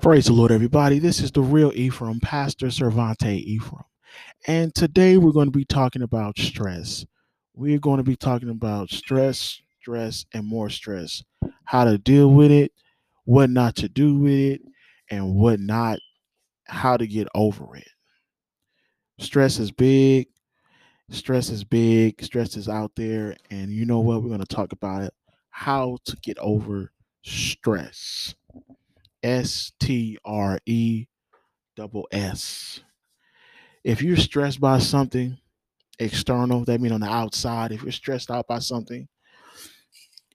Praise the Lord, everybody. This is the real Ephraim, Pastor Cervante Ephraim. And today we're going to be talking about stress. We're going to be talking about stress, stress, and more stress, how to deal with it, what not to do with it, and what not, how to get over it. Stress is big. Stress is big. Stress is out there. And you know what? We're going to talk about it how to get over stress. S T R E double S. If you're stressed by something external, that means on the outside, if you're stressed out by something,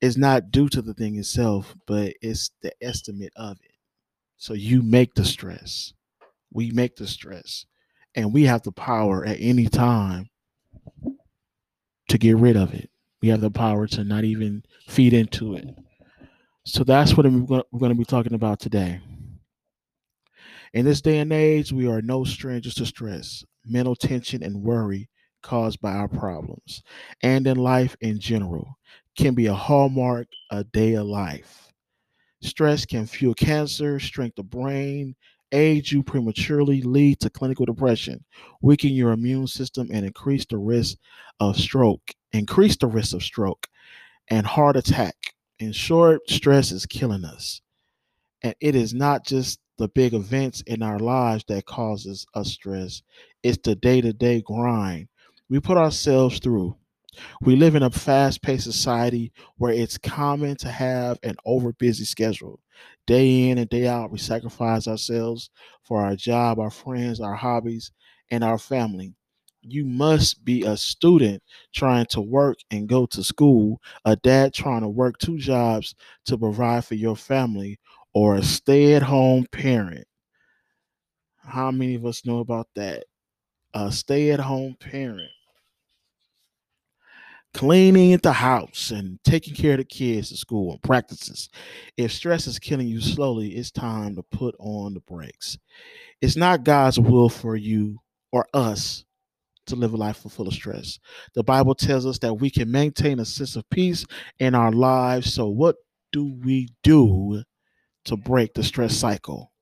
it's not due to the thing itself, but it's the estimate of it. So you make the stress. We make the stress. And we have the power at any time to get rid of it. We have the power to not even feed into it. So that's what we're going to be talking about today. In this day and age, we are no strangers to stress, mental tension, and worry caused by our problems, and in life in general, can be a hallmark a day of life. Stress can fuel cancer, shrink the brain, age you prematurely, lead to clinical depression, weaken your immune system, and increase the risk of stroke. Increase the risk of stroke and heart attack in short, stress is killing us. And it is not just the big events in our lives that causes us stress. It's the day-to-day grind we put ourselves through. We live in a fast-paced society where it's common to have an over-busy schedule. Day in and day out, we sacrifice ourselves for our job, our friends, our hobbies, and our family you must be a student trying to work and go to school, a dad trying to work two jobs to provide for your family, or a stay at home parent. How many of us know about that? A stay at home parent. Cleaning the house and taking care of the kids at school and practices. If stress is killing you slowly, it's time to put on the brakes. It's not God's will for you or us to live a life full of stress. The Bible tells us that we can maintain a sense of peace in our lives. So, what do we do to break the stress cycle?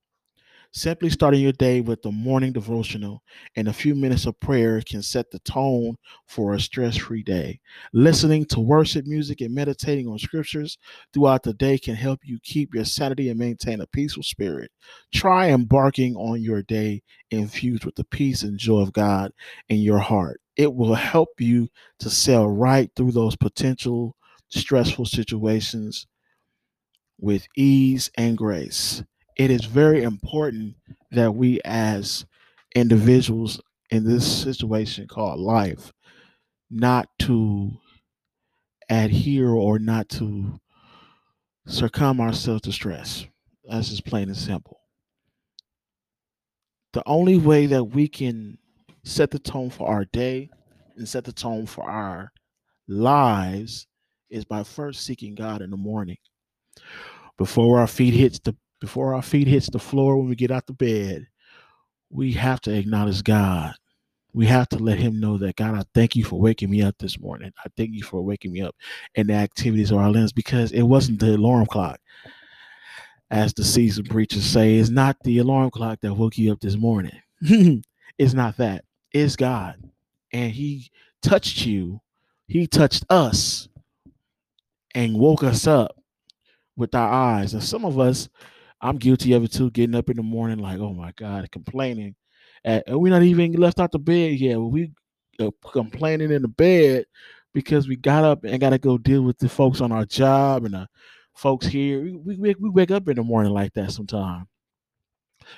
Simply starting your day with the morning devotional and a few minutes of prayer can set the tone for a stress free day. Listening to worship music and meditating on scriptures throughout the day can help you keep your sanity and maintain a peaceful spirit. Try embarking on your day infused with the peace and joy of God in your heart. It will help you to sail right through those potential stressful situations with ease and grace it is very important that we as individuals in this situation called life not to adhere or not to succumb ourselves to stress. That's just plain and simple. The only way that we can set the tone for our day and set the tone for our lives is by first seeking God in the morning. Before our feet hits the before our feet hits the floor when we get out the bed, we have to acknowledge God. We have to let him know that God, I thank you for waking me up this morning. I thank you for waking me up in the activities of our limbs because it wasn't the alarm clock. As the seasoned preachers say, it's not the alarm clock that woke you up this morning. it's not that. It's God. And he touched you. He touched us and woke us up with our eyes. And some of us, I'm guilty of it too. Getting up in the morning, like, oh my God, complaining. and we're not even left out the bed yet. We uh, complaining in the bed because we got up and got to go deal with the folks on our job and the folks here. We, we, we wake up in the morning like that sometimes.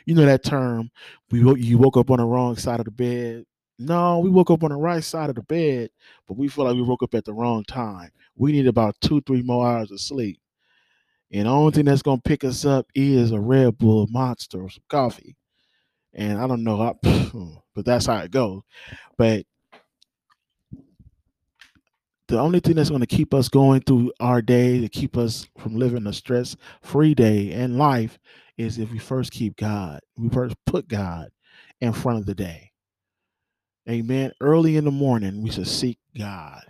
You know that term, we you woke up on the wrong side of the bed. No, we woke up on the right side of the bed, but we feel like we woke up at the wrong time. We need about two, three more hours of sleep. And the only thing that's gonna pick us up is a Red Bull monster or some coffee. And I don't know, how, but that's how it goes. But the only thing that's going to keep us going through our day to keep us from living a stress free day and life is if we first keep God, we first put God in front of the day. Amen. Early in the morning, we should seek God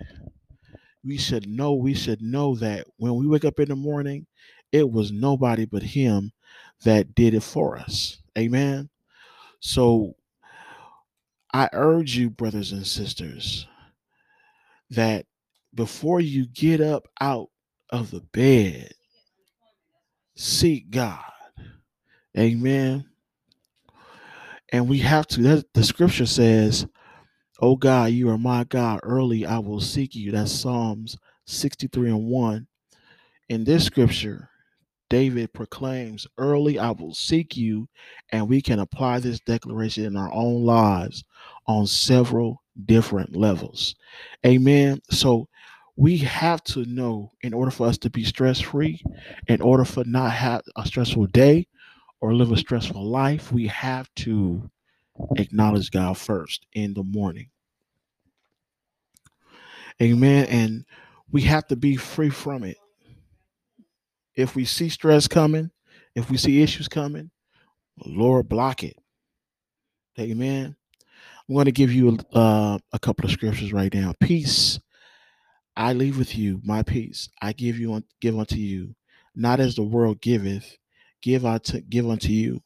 we should know we should know that when we wake up in the morning it was nobody but him that did it for us. Amen. So I urge you, brothers and sisters, that before you get up out of the bed, seek God. Amen. And we have to, that, the scripture says, Oh God, you are my God. Early I will seek you. That's Psalms 63 and 1. In this scripture, David proclaims, Early I will seek you, and we can apply this declaration in our own lives on several different levels. Amen. So we have to know in order for us to be stress free, in order for not have a stressful day or live a stressful life, we have to acknowledge God first in the morning. Amen. And we have to be free from it. If we see stress coming, if we see issues coming, Lord, block it. Amen. I'm going to give you uh, a couple of scriptures right now. Peace I leave with you my peace. I give you give unto you, not as the world giveth, give unto give unto you.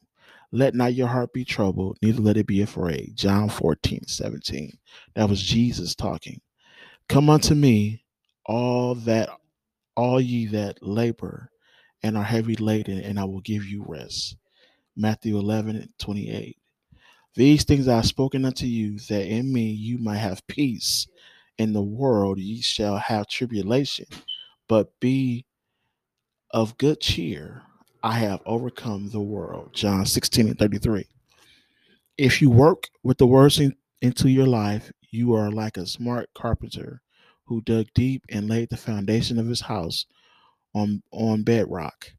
Let not your heart be troubled, neither let it be afraid. John 14, 17. That was Jesus talking. Come unto me, all that all ye that labor and are heavy laden, and I will give you rest. Matthew 11, 28. These things I have spoken unto you, that in me you might have peace in the world ye shall have tribulation, but be of good cheer. I have overcome the world. John 16 and 33. If you work with the words in, into your life, you are like a smart carpenter who dug deep and laid the foundation of his house on, on bedrock.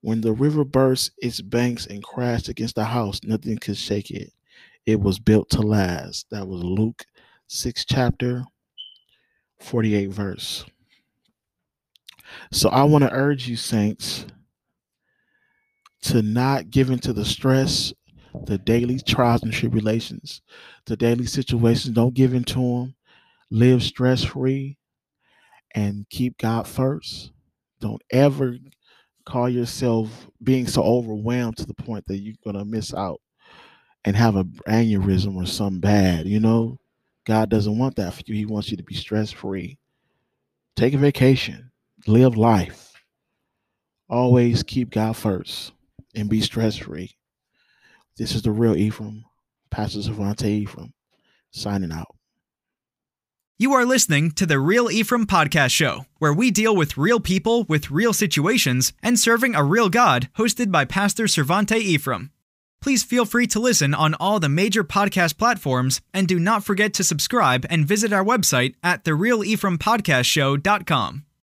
When the river burst its banks and crashed against the house, nothing could shake it. It was built to last. That was Luke 6 chapter 48 verse. So I want to urge you, saints, to not give in to the stress, the daily trials and tribulations, the daily situations. Don't give in to them. Live stress free and keep God first. Don't ever call yourself being so overwhelmed to the point that you're to miss out and have an aneurysm or something bad, you know? God doesn't want that for you. He wants you to be stress free. Take a vacation, live life. Always keep God first and be stress free. This is the real Ephraim, Pastor Servante Ephraim, signing out. You are listening to the Real Ephraim Podcast Show, where we deal with real people with real situations and serving a real God, hosted by Pastor Servante Ephraim. Please feel free to listen on all the major podcast platforms and do not forget to subscribe and visit our website at therealephraimPodcastShow.com.